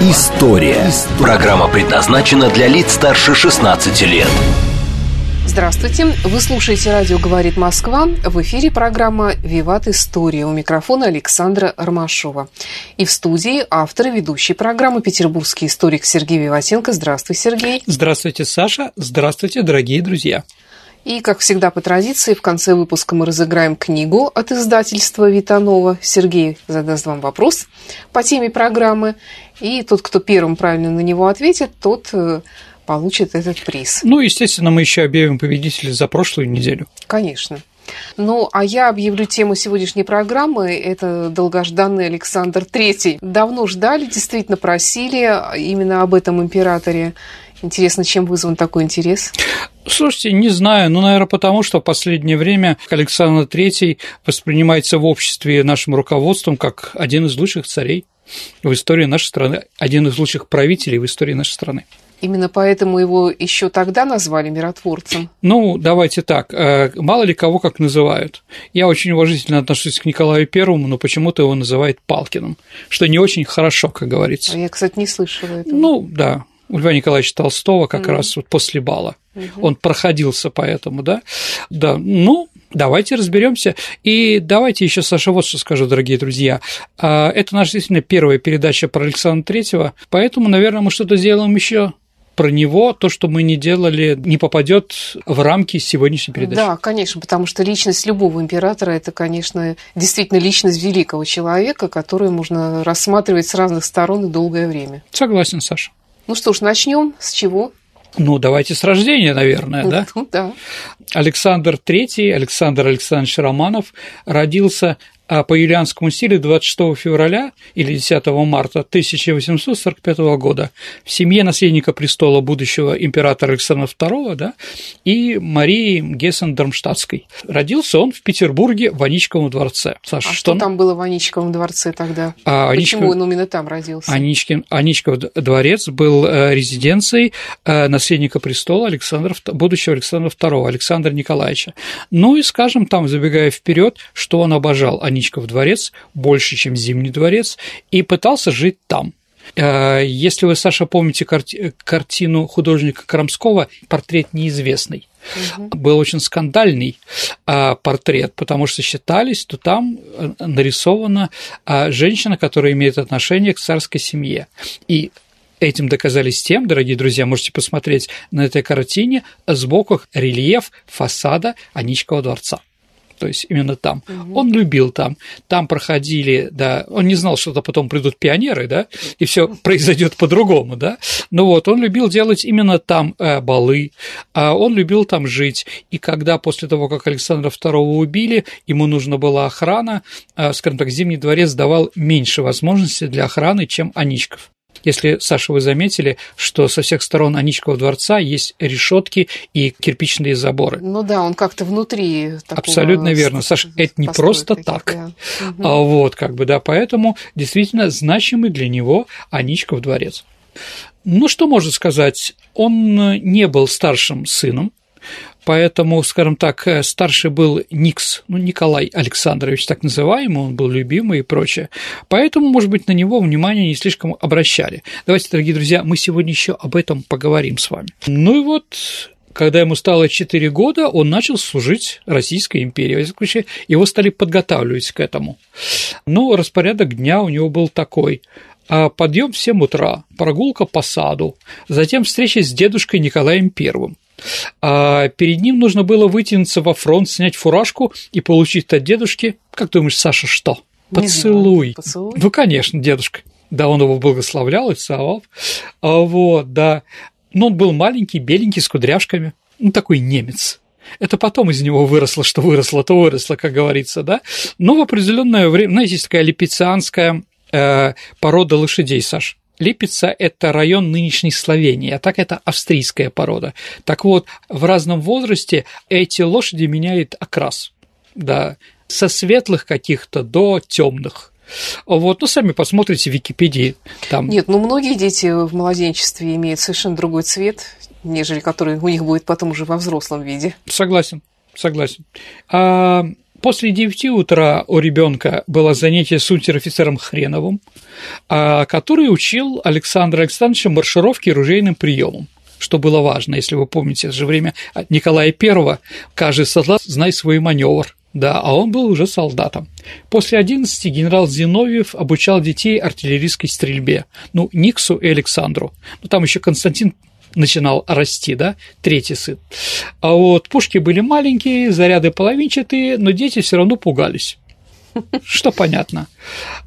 История». Программа предназначена для лиц старше 16 лет. Здравствуйте. Вы слушаете «Радио говорит Москва». В эфире программа «Виват История». У микрофона Александра Ромашова. И в студии автор и ведущий программы петербургский историк Сергей Виватенко. Здравствуй, Сергей. Здравствуйте, Саша. Здравствуйте, дорогие друзья. И, как всегда по традиции, в конце выпуска мы разыграем книгу от издательства Витанова. Сергей задаст вам вопрос по теме программы. И тот, кто первым правильно на него ответит, тот э, получит этот приз. Ну, естественно, мы еще объявим победителя за прошлую неделю. Конечно. Ну, а я объявлю тему сегодняшней программы. Это долгожданный Александр III. Давно ждали, действительно просили именно об этом императоре. Интересно, чем вызван такой интерес? Слушайте, не знаю, ну, наверное, потому что в последнее время Александр III воспринимается в обществе нашим руководством как один из лучших царей в истории нашей страны, один из лучших правителей в истории нашей страны. Именно поэтому его еще тогда назвали миротворцем. Ну, давайте так. э, Мало ли кого как называют. Я очень уважительно отношусь к Николаю Первому, но почему-то его называют Палкиным, что не очень хорошо, как говорится. А я, кстати, не слышала этого. Ну, да. У Льва Николаевича Толстого как mm. раз вот после бала. Mm-hmm. Он проходился поэтому, да. Да, ну, Давайте разберемся. И давайте еще, Саша, вот что скажу, дорогие друзья. А, это наша действительно первая передача про Александра Третьего, поэтому, наверное, мы что-то сделаем еще про него то, что мы не делали, не попадет в рамки сегодняшней передачи. Да, конечно, потому что личность любого императора это, конечно, действительно личность великого человека, которую можно рассматривать с разных сторон и долгое время. Согласен, Саша. Ну что ж, начнем с чего? Ну, давайте с рождения, наверное, да? Ну, да. Александр III, Александр Александрович Романов, родился а по юлианскому стилю 26 февраля или 10 марта 1845 года в семье наследника престола будущего императора Александра II да, и Марии Гессен-Дармштадтской. Родился он в Петербурге в Аничковом дворце. Саша, а что, что там было в Аничковом дворце тогда? А, Почему Аничков... он именно там родился? Аничкин... Аничков дворец был э, резиденцией э, наследника престола Александра, будущего Александра II, Александра Николаевича. Ну и, скажем, там, забегая вперед, что он обожал – Аничков дворец больше, чем Зимний дворец, и пытался жить там. Э, если вы, Саша, помните карти- картину художника Крамского «Портрет неизвестный», угу. был очень скандальный а, портрет, потому что считались, что там э, нарисована а, женщина, которая имеет отношение к царской семье. И Этим доказались тем, дорогие друзья, можете посмотреть на этой картине, сбоку рельеф фасада Аничкова дворца то есть именно там. Угу. Он любил там, там проходили, да, он не знал, что то потом придут пионеры, да, и все произойдет по-другому, да, но вот он любил делать именно там э, балы, а он любил там жить, и когда после того, как Александра II убили, ему нужна была охрана, э, скажем так, Зимний дворец давал меньше возможностей для охраны, чем Аничков. Если, Саша, вы заметили, что со всех сторон Аничкова дворца есть решетки и кирпичные заборы. Ну да, он как-то внутри. Абсолютно верно, Саша, это не просто таких, так. Да. А вот, как бы, да, поэтому действительно значимый для него Аничков дворец. Ну, что можно сказать? Он не был старшим сыном, Поэтому, скажем так, э, старший был Никс, ну, Николай Александрович, так называемый, он был любимый и прочее. Поэтому, может быть, на него внимание не слишком обращали. Давайте, дорогие друзья, мы сегодня еще об этом поговорим с вами. Ну и вот когда ему стало 4 года, он начал служить Российской империи. Его стали подготавливать к этому. Но распорядок дня у него был такой а подъем в 7 утра, прогулка по саду, затем встреча с дедушкой Николаем Первым. А перед ним нужно было вытянуться во фронт, снять фуражку и получить от дедушки, как думаешь, Саша, что? Поцелуй. Поцелуй. Ну, конечно, дедушка. Да, он его благословлял и целовал. А вот, да. Но он был маленький, беленький, с кудряшками. Ну, такой немец. Это потом из него выросло, что выросло, то выросло, как говорится, да. Но в определенное время, знаете, есть такая липицианская э, порода лошадей, Саш Липица – это район нынешней Словении, а так это австрийская порода. Так вот, в разном возрасте эти лошади меняют окрас, да, со светлых каких-то до темных. Вот, ну, сами посмотрите в Википедии. Там... Нет, ну, многие дети в младенчестве имеют совершенно другой цвет, нежели который у них будет потом уже во взрослом виде. Согласен, согласен. А После 9 утра у ребенка было занятие с унтер-офицером Хреновым, а, который учил Александра Александровича маршировке и ружейным приемам что было важно, если вы помните, это же время Николая I, каждый солдат знает свой маневр, да, а он был уже солдатом. После 11 генерал Зиновьев обучал детей артиллерийской стрельбе, ну, Никсу и Александру. Ну, там еще Константин начинал расти, да, третий сын. А вот пушки были маленькие, заряды половинчатые, но дети все равно пугались. Что понятно.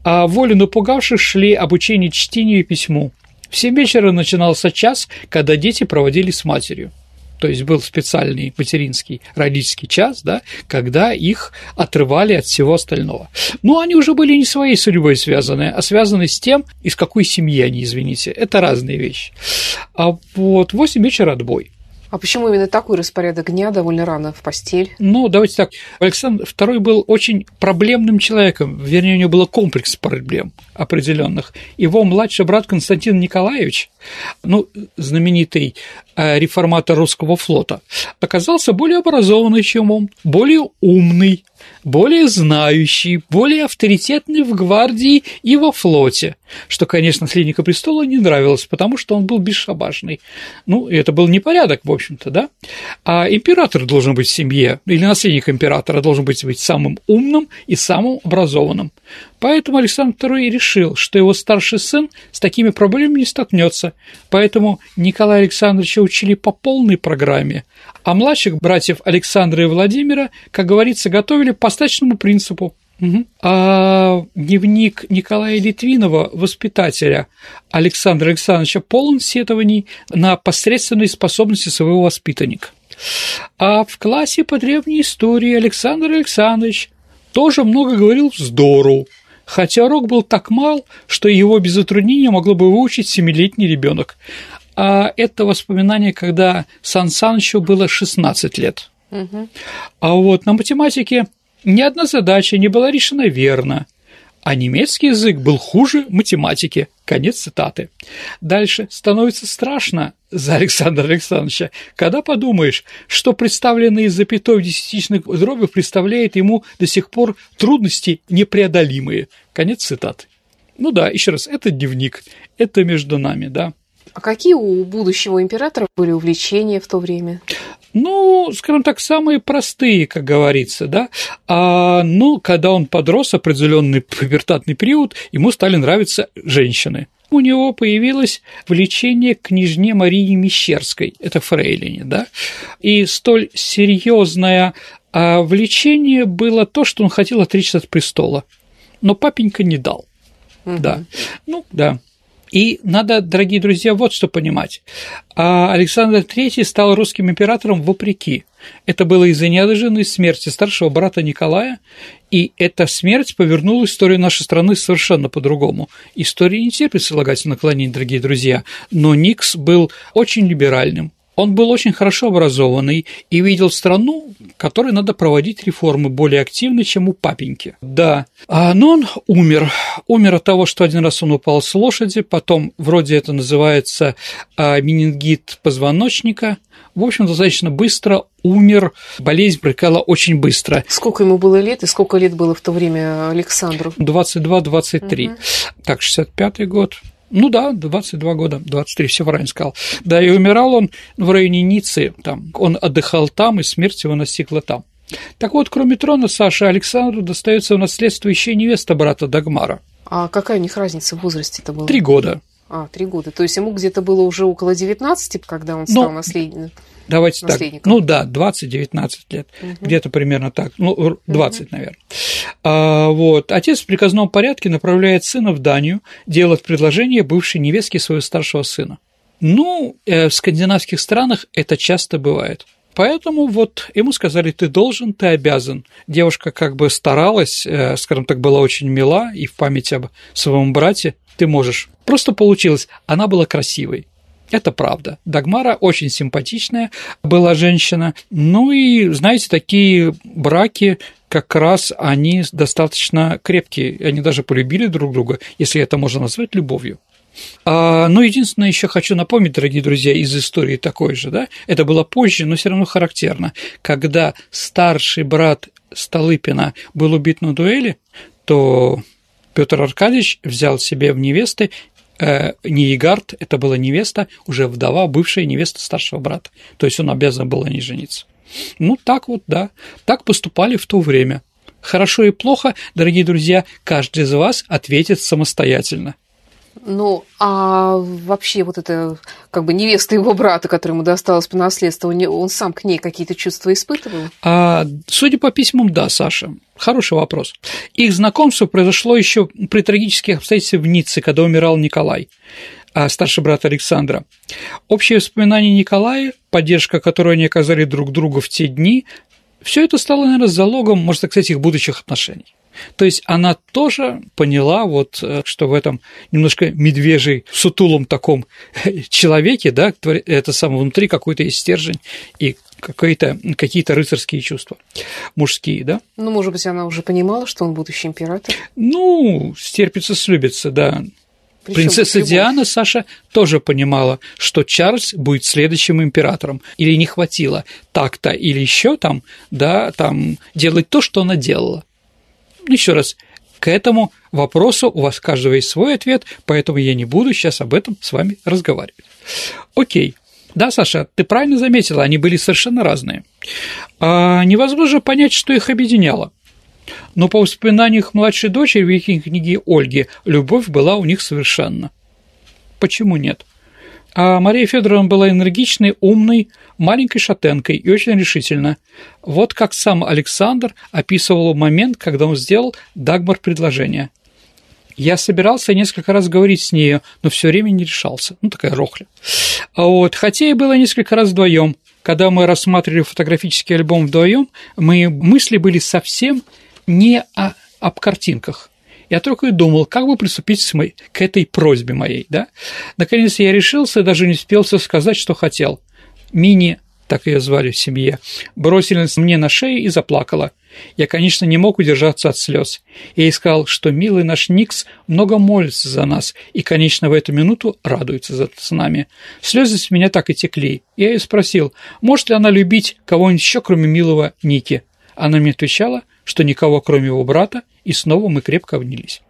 А волю напугавших шли обучение чтению и письму. В 7 вечера начинался час, когда дети проводили с матерью то есть был специальный материнский родительский час, да, когда их отрывали от всего остального. Но они уже были не своей судьбой связаны, а связаны с тем, из какой семьи они, извините. Это разные вещи. А вот 8 вечера отбой. А почему именно такой распорядок дня довольно рано в постель? Ну, давайте так. Александр II был очень проблемным человеком, вернее, у него был комплекс проблем определенных. Его младший брат Константин Николаевич, ну, знаменитый э, реформатор русского флота, оказался более образованный, чем он, более умный, более знающий, более авторитетный в гвардии и во флоте, что, конечно, наследнику престола не нравилось, потому что он был бесшабашный. Ну, это был непорядок, в общем-то, да? А император должен быть в семье, или наследник императора должен быть, быть самым умным и самым образованным. Поэтому Александр II решил, что его старший сын с такими проблемами не столкнется, поэтому Николая Александровича учили по полной программе, а младших братьев Александра и Владимира, как говорится, готовили по стачному принципу. Угу. А дневник Николая Литвинова, воспитателя Александра Александровича, полон сетований на посредственные способности своего воспитанника. А в классе по древней истории Александр Александрович тоже много говорил вздору, хотя урок был так мал, что его без затруднения могло бы выучить семилетний ребенок. А это воспоминание, когда Сан Санычу было 16 лет. Угу. А вот на математике ни одна задача не была решена верно, а немецкий язык был хуже математики. Конец цитаты. Дальше становится страшно за Александра Александровича, когда подумаешь, что представленные запятой десятичных дробях представляет ему до сих пор трудности непреодолимые. Конец цитаты. Ну да, еще раз, это дневник, это между нами, да. А какие у будущего императора были увлечения в то время? Ну, скажем так, самые простые, как говорится, да. А, ну, когда он подрос, определенный пубертатный период, ему стали нравиться женщины. У него появилось влечение к княжне Марии Мещерской, это фрейлине, да, и столь серьезное а, влечение было то, что он хотел отречься от престола, но папенька не дал, угу. да, ну, да. И надо, дорогие друзья, вот что понимать. А Александр III стал русским императором вопреки. Это было из-за неожиданной смерти старшего брата Николая, и эта смерть повернула историю нашей страны совершенно по-другому. История не терпит слагательных наклонений, дорогие друзья, но Никс был очень либеральным, он был очень хорошо образованный и видел страну, которой надо проводить реформы более активно, чем у папеньки. Да, а, но он умер. Умер от того, что один раз он упал с лошади, потом вроде это называется а, менингит позвоночника. В общем, достаточно быстро умер, болезнь протекала очень быстро. Сколько ему было лет и сколько лет было в то время Александру? 22-23. Угу. Так, 65-й год, ну да, 22 года, 23, все правильно сказал. Да, и умирал он в районе Ниццы, там, он отдыхал там, и смерть его настигла там. Так вот, кроме трона Саши, Александру достается в наследство еще невеста брата Дагмара. А какая у них разница в возрасте-то была? Три года. А, три года. То есть ему где-то было уже около 19, когда он стал Но... наследником. Давайте так. Ну да, 20-19 лет, угу. где-то примерно так, ну 20, угу. наверное. А, вот. Отец в приказном порядке направляет сына в Данию, делает предложение бывшей невестке своего старшего сына. Ну, э, в скандинавских странах это часто бывает. Поэтому вот ему сказали, ты должен, ты обязан. Девушка как бы старалась, э, скажем так, была очень мила и в память об своем брате ты можешь. Просто получилось. Она была красивой. Это правда. Дагмара очень симпатичная была женщина. Ну и, знаете, такие браки как раз они достаточно крепкие, они даже полюбили друг друга, если это можно назвать любовью. А, но единственное, еще хочу напомнить, дорогие друзья, из истории такой же, да, это было позже, но все равно характерно, когда старший брат Столыпина был убит на дуэли, то Петр Аркадьевич взял себе в невесты э, не Егард, это была невеста, уже вдова, бывшая невеста старшего брата. То есть он обязан был ней жениться. Ну, так вот, да. Так поступали в то время. Хорошо и плохо, дорогие друзья, каждый из вас ответит самостоятельно. Ну, а вообще вот это как бы невеста его брата, которая ему досталась по наследству, он сам к ней какие-то чувства испытывал? А, судя по письмам, да, Саша. Хороший вопрос. Их знакомство произошло еще при трагических обстоятельствах в Ницце, когда умирал Николай а старший брат Александра. Общие воспоминания Николая, поддержка, которую они оказали друг другу в те дни, все это стало, наверное, залогом, можно сказать, их будущих отношений. То есть она тоже поняла, вот, э, что в этом немножко медвежий, сутулом таком человеке, да, это самое внутри какой-то есть стержень и какие-то какие-то рыцарские чувства мужские, да? Ну, может быть, она уже понимала, что он будущий император? Ну, стерпится, слюбится, да. Причем Принцесса Диана, Саша, тоже понимала, что Чарльз будет следующим императором. Или не хватило так-то, или еще там, да, там делать то, что она делала. Еще раз, к этому вопросу у вас каждого есть свой ответ, поэтому я не буду сейчас об этом с вами разговаривать. Окей. Да, Саша, ты правильно заметила, они были совершенно разные. А невозможно понять, что их объединяло. Но по воспоминаниям младшей дочери в их книге Ольги любовь была у них совершенно. Почему нет? А Мария Федоровна была энергичной, умной, маленькой шатенкой и очень решительна. Вот как сам Александр описывал момент, когда он сделал Дагмар предложение. Я собирался несколько раз говорить с нею, но все время не решался. Ну, такая рохля. А вот, хотя и было несколько раз вдвоем. Когда мы рассматривали фотографический альбом вдвоем, мои мысли были совсем не о, об картинках. Я только и думал, как бы приступить к этой просьбе моей, да. Наконец я решился, даже не успел сказать, что хотел. Мини, так ее звали в семье, бросилась мне на шею и заплакала. Я, конечно, не мог удержаться от слез. Я ей сказал, что милый наш Никс много молится за нас и, конечно, в эту минуту радуется за, с нами. Слезы с меня так и текли. Я ее спросил, может ли она любить кого-нибудь еще, кроме милого Ники. Она мне отвечала, что никого, кроме его брата, и снова мы крепко обнялись.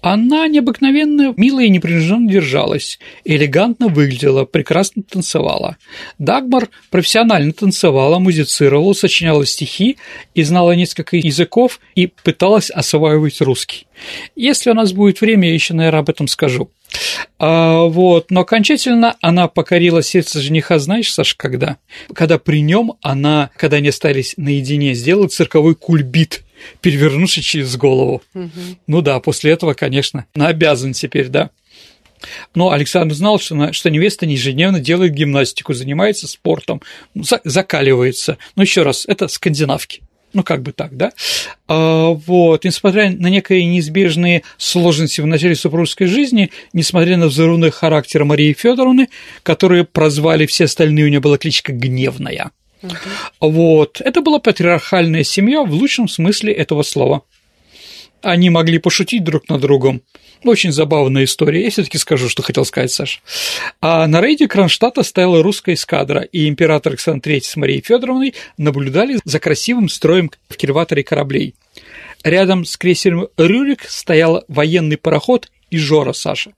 Она необыкновенно мило и непринужденно держалась, элегантно выглядела, прекрасно танцевала. Дагмар профессионально танцевала, музицировала, сочиняла стихи и знала несколько языков и пыталась осваивать русский. Если у нас будет время, я еще, наверное, об этом скажу. А, вот, но окончательно она покорила сердце жениха, знаешь, Саш, когда? Когда при нем она, когда они остались наедине, сделала цирковой кульбит – перевернувшись через голову. Угу. Ну да, после этого, конечно, она обязан теперь, да. Но Александр знал, что, что невеста ежедневно делает гимнастику, занимается спортом, ну, закаливается. Ну, еще раз, это скандинавки. Ну, как бы так, да? А, вот, несмотря на некие неизбежные сложности в начале супружеской жизни, несмотря на взрывной характер Марии Федоровны, которые прозвали все остальные, у нее была кличка «Гневная», Угу. Вот. Это была патриархальная семья в лучшем смысле этого слова. Они могли пошутить друг над другом. Очень забавная история. Я все таки скажу, что хотел сказать Саша. А на рейде Кронштадта стояла русская эскадра, и император Александр III с Марией Федоровной наблюдали за красивым строем в кильваторе кораблей. Рядом с крейсером «Рюрик» стоял военный пароход «Ижора» Саша.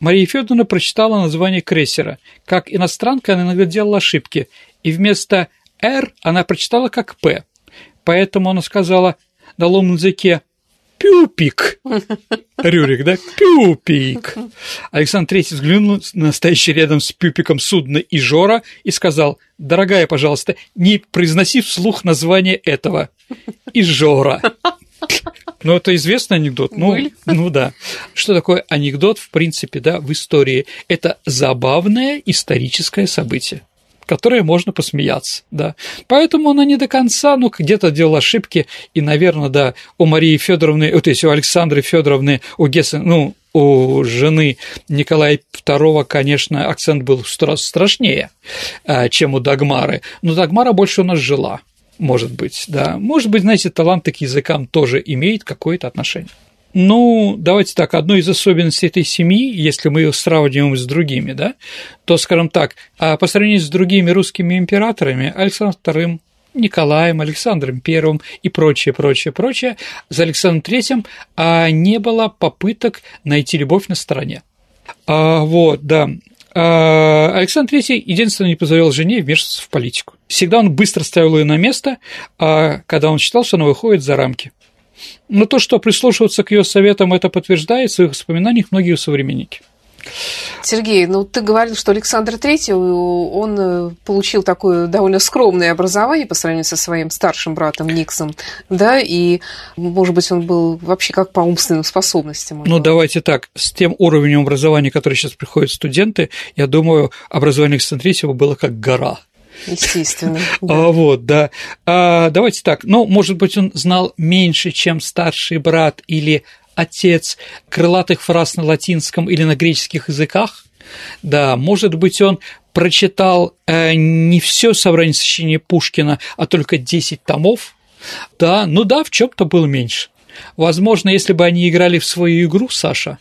Мария Федоровна прочитала название крейсера. Как иностранка она иногда делала ошибки, и вместо «Р» она прочитала как «П». Поэтому она сказала на ломном языке «Пюпик». Рюрик, да? «Пюпик». Александр Третий взглянул на стоящий рядом с Пюпиком судно и Жора и сказал «Дорогая, пожалуйста, не произноси вслух название этого». Жора. Ну, это известный анекдот. Ну, ну да. Что такое анекдот, в принципе, да, в истории? Это забавное историческое событие. Которое можно посмеяться, да. Поэтому она не до конца, ну, где-то делала ошибки, и, наверное, да, у Марии Федоровны, то есть у Александры Федоровны, у Гессен, ну, у жены Николая II, конечно, акцент был в раз страшнее, а, чем у Дагмары, но Дагмара больше у нас жила, может быть, да. Может быть, знаете, талант к языкам тоже имеет какое-то отношение. Ну, давайте так, одной из особенностей этой семьи, если мы ее сравниваем с другими, да, то, скажем так, а по сравнению с другими русскими императорами, Александром II Николаем, Александром I и прочее, прочее, прочее, за Александром III а не было попыток найти любовь на стороне. А, вот, да. А, Александр III единственное не позволял жене вмешиваться в политику. Всегда он быстро ставил ее на место, а когда он считал, что она выходит за рамки. Но то, что прислушиваться к ее советам, это подтверждает в своих воспоминаниях многие современники. Сергей, ну ты говорил, что Александр III, он э, получил такое довольно скромное образование по сравнению со своим старшим братом Никсом, да, и, может быть, он был вообще как по умственным способностям. Ну, давайте так, с тем уровнем образования, который сейчас приходят студенты, я думаю, образование Александра III было как гора. Естественно. Да. А, вот, да. А, давайте так. Ну, может быть, он знал меньше, чем старший брат или отец крылатых фраз на латинском или на греческих языках. Да, может быть, он прочитал э, не все собрание сочинений Пушкина, а только 10 томов. Да, ну да, в чем-то был меньше. Возможно, если бы они играли в свою игру, Саша,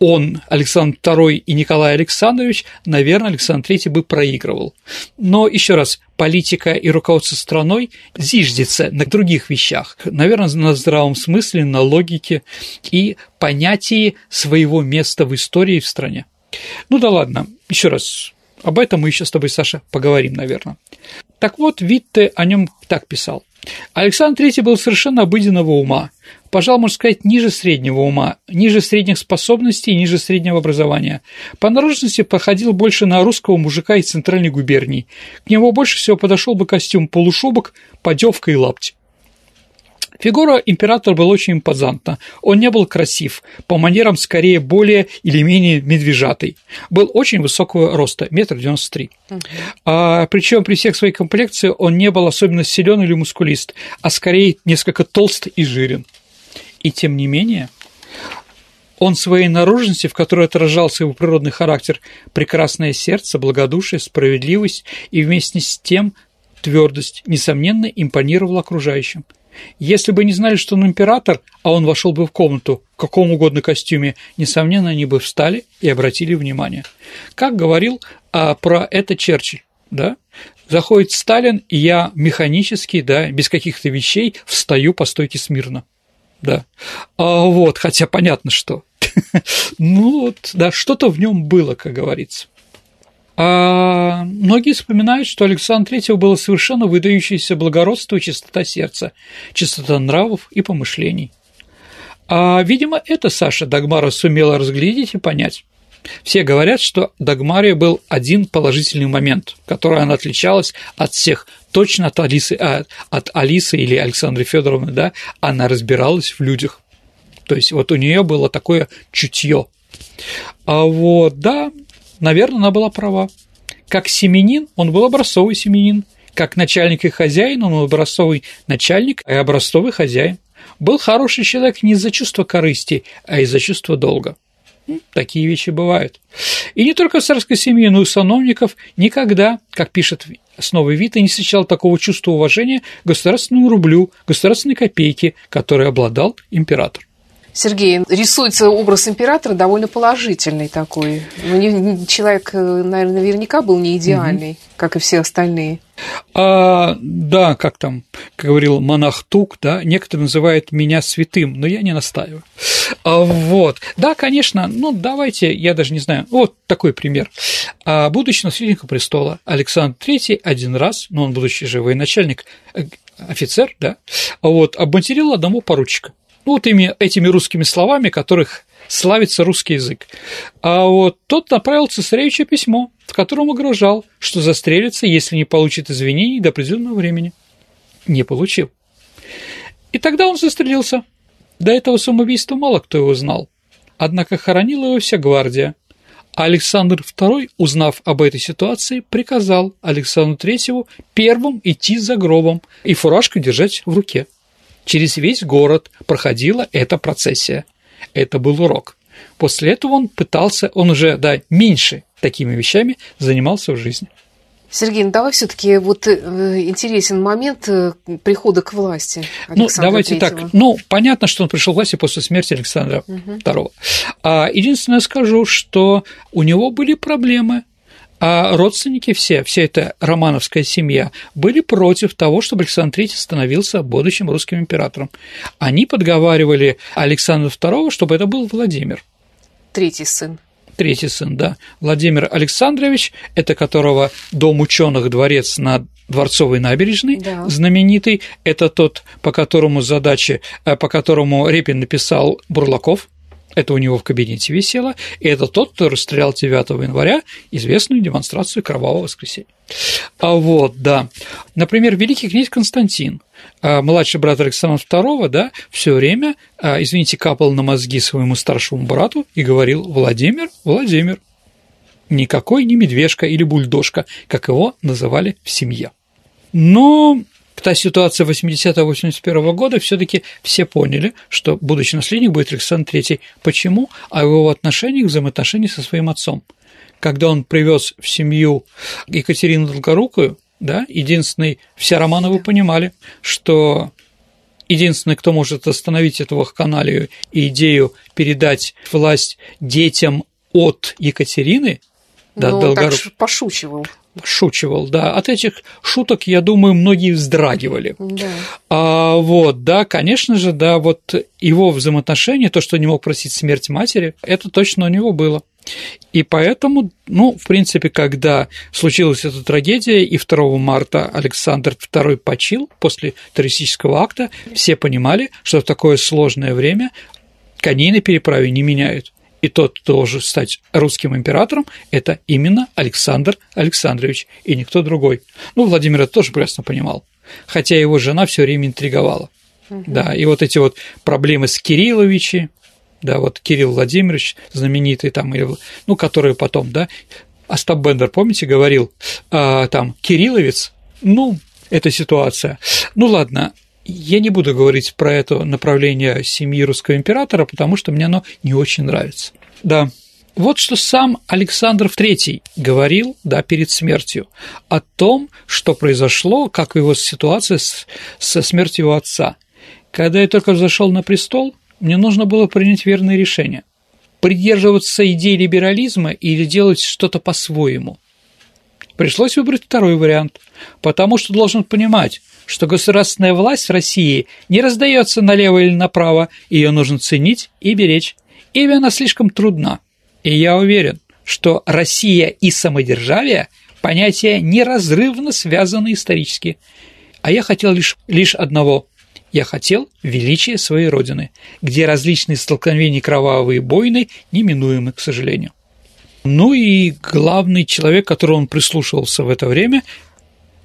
он, Александр II и Николай Александрович, наверное, Александр III бы проигрывал. Но еще раз, политика и руководство страной зиждется на других вещах, наверное, на здравом смысле, на логике и понятии своего места в истории в стране. Ну да ладно, еще раз, об этом мы еще с тобой, Саша, поговорим, наверное. Так вот, Витте о нем так писал. Александр III был совершенно обыденного ума, пожалуй, можно сказать, ниже среднего ума, ниже средних способностей, ниже среднего образования. По наружности походил больше на русского мужика из центральной губернии. К нему больше всего подошел бы костюм полушубок, подевка и лапти. Фигура императора была очень импозантна. Он не был красив, по манерам скорее более или менее медвежатый. Был очень высокого роста, метр девяносто три. А, причем при всех своей комплекции он не был особенно силен или мускулист, а скорее несколько толст и жирен. И тем не менее, он своей наружности, в которой отражался его природный характер, прекрасное сердце, благодушие, справедливость и вместе с тем твердость, несомненно, импонировал окружающим. Если бы не знали, что он император, а он вошел бы в комнату в каком угодно костюме, несомненно, они бы встали и обратили внимание. Как говорил а, про это Черчилль, да? Заходит Сталин, и я механически, да, без каких-то вещей встаю по стойке смирно да. А вот, хотя понятно, что. ну вот, да, что-то в нем было, как говорится. А многие вспоминают, что Александр III было совершенно выдающееся благородство и чистота сердца, чистота нравов и помышлений. А, видимо, это Саша Дагмара сумела разглядеть и понять. Все говорят, что Дагмария был один положительный момент, который она отличалась от всех. Точно от Алисы, а, от Алисы или Александры Федоровны, да, она разбиралась в людях. То есть вот у нее было такое чутье. А вот, да, наверное, она была права. Как семенин, он был образцовый семенин. Как начальник и хозяин, он был образцовый начальник и образцовый хозяин. Был хороший человек не из-за чувства корысти, а из-за чувства долга. Такие вещи бывают. И не только в царской семье, но и у сановников никогда, как пишет снова Вита, не встречал такого чувства уважения к государственному рублю, государственной копейке, которой обладал император. Сергей, рисуется образ императора довольно положительный такой. Ну, человек, э, наверное, наверняка был не идеальный, угу. как и все остальные. А, да, как там, как говорил монах Тук, да, некоторые называют меня святым, но я не настаиваю. А, вот, да, конечно, ну давайте, я даже не знаю, вот такой пример. А, будучи наследником престола, Александр III один раз, ну он будучи же военачальник, э, офицер, да, вот, обматерил одного поручика. Ну, вот ими, этими русскими словами, которых славится русский язык. А вот тот направил цесаревичу письмо, в котором угрожал, что застрелится, если не получит извинений до определенного времени. Не получил. И тогда он застрелился. До этого самоубийства мало кто его знал. Однако хоронила его вся гвардия, Александр II, узнав об этой ситуации, приказал Александру III первым идти за гробом и фуражку держать в руке. Через весь город проходила эта процессия. Это был урок. После этого он пытался, он уже, да, меньше такими вещами занимался в жизни. Сергей, ну давай все-таки вот э, интересен момент э, прихода к власти. Александра ну, давайте III. так. Ну, понятно, что он пришел к власти после смерти Александра угу. II. А единственное скажу, что у него были проблемы. А родственники все, вся эта романовская семья, были против того, чтобы Александр III становился будущим русским императором. Они подговаривали Александра II, чтобы это был Владимир. Третий сын третий сын, да, Владимир Александрович, это которого дом ученых дворец на Дворцовой набережной, да. знаменитый, это тот, по которому задачи, э, по которому Репин написал Бурлаков, это у него в кабинете висело, и это тот, кто расстрелял 9 января известную демонстрацию Кровавого воскресенья. А вот, да. Например, великий князь Константин, а, младший брат Александра II, да, все время, а, извините, капал на мозги своему старшему брату и говорил «Владимир, Владимир». Никакой не медвежка или бульдожка, как его называли в семье. Но та ситуация 80-81 года все таки все поняли, что будущий наследник будет Александр III. Почему? А его отношениях, взаимоотношения со своим отцом. Когда он привез в семью Екатерину Долгорукую, да, единственный, все Романовы понимали, что единственный, кто может остановить эту вахканалию и идею передать власть детям от Екатерины, да, ну, Долгорук... так пошучивал шучивал, да. От этих шуток, я думаю, многие вздрагивали. Да. А, вот, да, конечно же, да, вот его взаимоотношения, то, что не мог просить смерть матери, это точно у него было. И поэтому, ну, в принципе, когда случилась эта трагедия, и 2 марта Александр II почил после террористического акта, все понимали, что в такое сложное время коней на переправе не меняют и тот, кто должен стать русским императором, это именно Александр Александрович и никто другой. Ну, Владимир это тоже прекрасно понимал, хотя его жена все время интриговала. Угу. Да, и вот эти вот проблемы с Кирилловичи, да, вот Кирилл Владимирович, знаменитый там, или, ну, который потом, да, Остап Бендер, помните, говорил, а, там, Кирилловец, ну, эта ситуация. Ну, ладно, я не буду говорить про это направление семьи русского императора, потому что мне оно не очень нравится. Да. Вот что сам Александр III говорил да, перед смертью о том, что произошло, как его ситуация с, со смертью его отца. Когда я только взошел на престол, мне нужно было принять верное решение – придерживаться идей либерализма или делать что-то по-своему. Пришлось выбрать второй вариант, потому что должен понимать, что государственная власть в России не раздается налево или направо, ее нужно ценить и беречь, ибо она слишком трудна. И я уверен, что Россия и самодержавие – понятия неразрывно связаны исторически. А я хотел лишь, лишь одного – я хотел величия своей Родины, где различные столкновения кровавые бойны неминуемы, к сожалению. Ну и главный человек, которому он прислушивался в это время,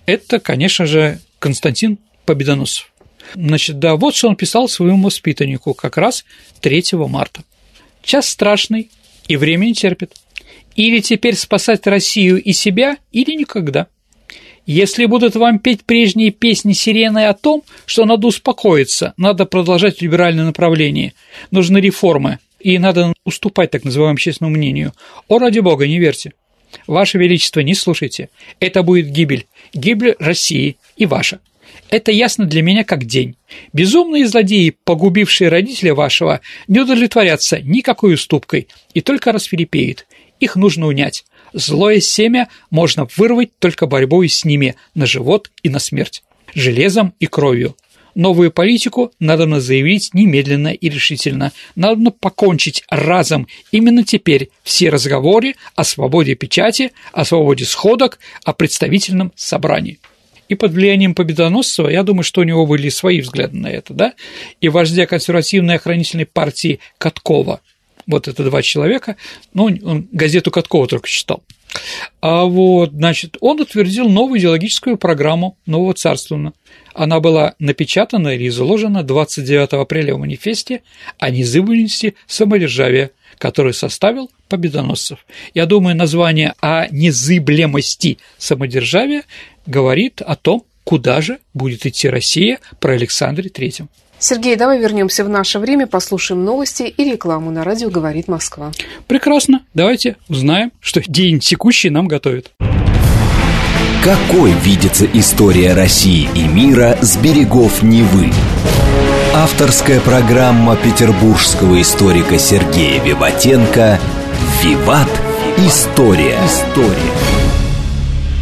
это, конечно же, Константин Победоносов. Значит, да, вот что он писал своему воспитаннику как раз 3 марта. «Час страшный, и время не терпит. Или теперь спасать Россию и себя, или никогда. Если будут вам петь прежние песни сирены о том, что надо успокоиться, надо продолжать либеральное направление, нужны реформы, и надо уступать так называемому общественному мнению, о, ради бога, не верьте. Ваше Величество, не слушайте. Это будет гибель. Гибель России и ваша. Это ясно для меня как день. Безумные злодеи, погубившие родителя вашего, не удовлетворятся никакой уступкой и только расфилипеют. Их нужно унять. Злое семя можно вырвать только борьбой с ними на живот и на смерть. Железом и кровью. Новую политику надо заявить немедленно и решительно. Надо покончить разом именно теперь все разговоры о свободе печати, о свободе сходок, о представительном собрании. И под влиянием Победоносцева, я думаю, что у него были свои взгляды на это, да, и вождя консервативной охранительной партии Каткова. Вот это два человека, ну, он газету Каткова только читал. А вот, значит, он утвердил новую идеологическую программу нового царствования. Она была напечатана или изложена 29 апреля в манифесте о незыблемости самодержавия, который составил победоносцев. Я думаю, название о незыблемости самодержавия говорит о том, куда же будет идти Россия про Александре Третьем. Сергей, давай вернемся в наше время, послушаем новости и рекламу на радио «Говорит Москва». Прекрасно. Давайте узнаем, что день текущий нам готовит. Какой видится история России и мира с берегов Невы? Авторская программа петербургского историка Сергея Виватенко «Виват. История». История.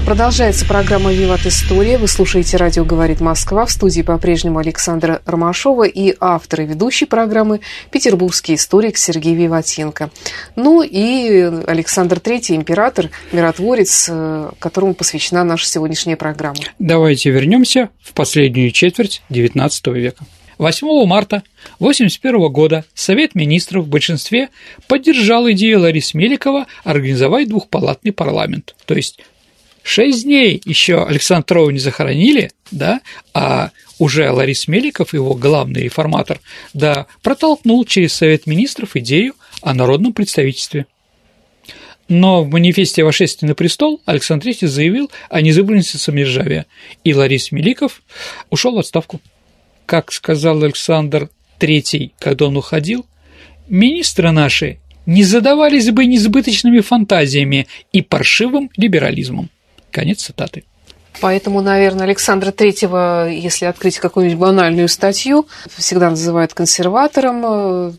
Продолжается программа «Виват История». Вы слушаете «Радио говорит Москва». В студии по-прежнему Александра Ромашова и автор и ведущий программы петербургский историк Сергей Виватенко. Ну и Александр III, император, миротворец, э, которому посвящена наша сегодняшняя программа. Давайте вернемся в последнюю четверть XIX века. 8 марта 1981 года Совет министров в большинстве поддержал идею Ларисы Меликова организовать двухпалатный парламент, то есть Шесть дней еще Александра Троу не захоронили, да, а уже Ларис Меликов, его главный реформатор, да, протолкнул через Совет Министров идею о народном представительстве. Но в манифесте о на престол Александр III заявил о незыблемости самодержавия, и Ларис Меликов ушел в отставку. Как сказал Александр III, когда он уходил, министры наши не задавались бы несбыточными фантазиями и паршивым либерализмом. Конец цитаты. Поэтому, наверное, Александра Третьего, если открыть какую-нибудь банальную статью, всегда называют консерватором э,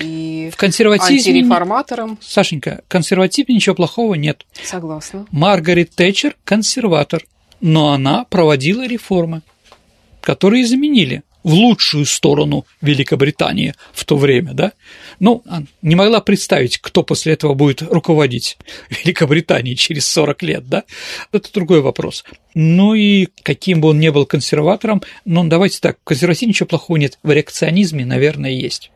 и в консерватизме... антиреформатором. Сашенька, консервативе ничего плохого нет. Согласна. Маргарет Тэтчер – консерватор, но она проводила реформы, которые заменили в лучшую сторону Великобритании в то время, да? Ну, не могла представить, кто после этого будет руководить Великобританией через 40 лет, да? Это другой вопрос. Ну и каким бы он ни был консерватором, ну, давайте так, в консервативе ничего плохого нет, в реакционизме, наверное, есть.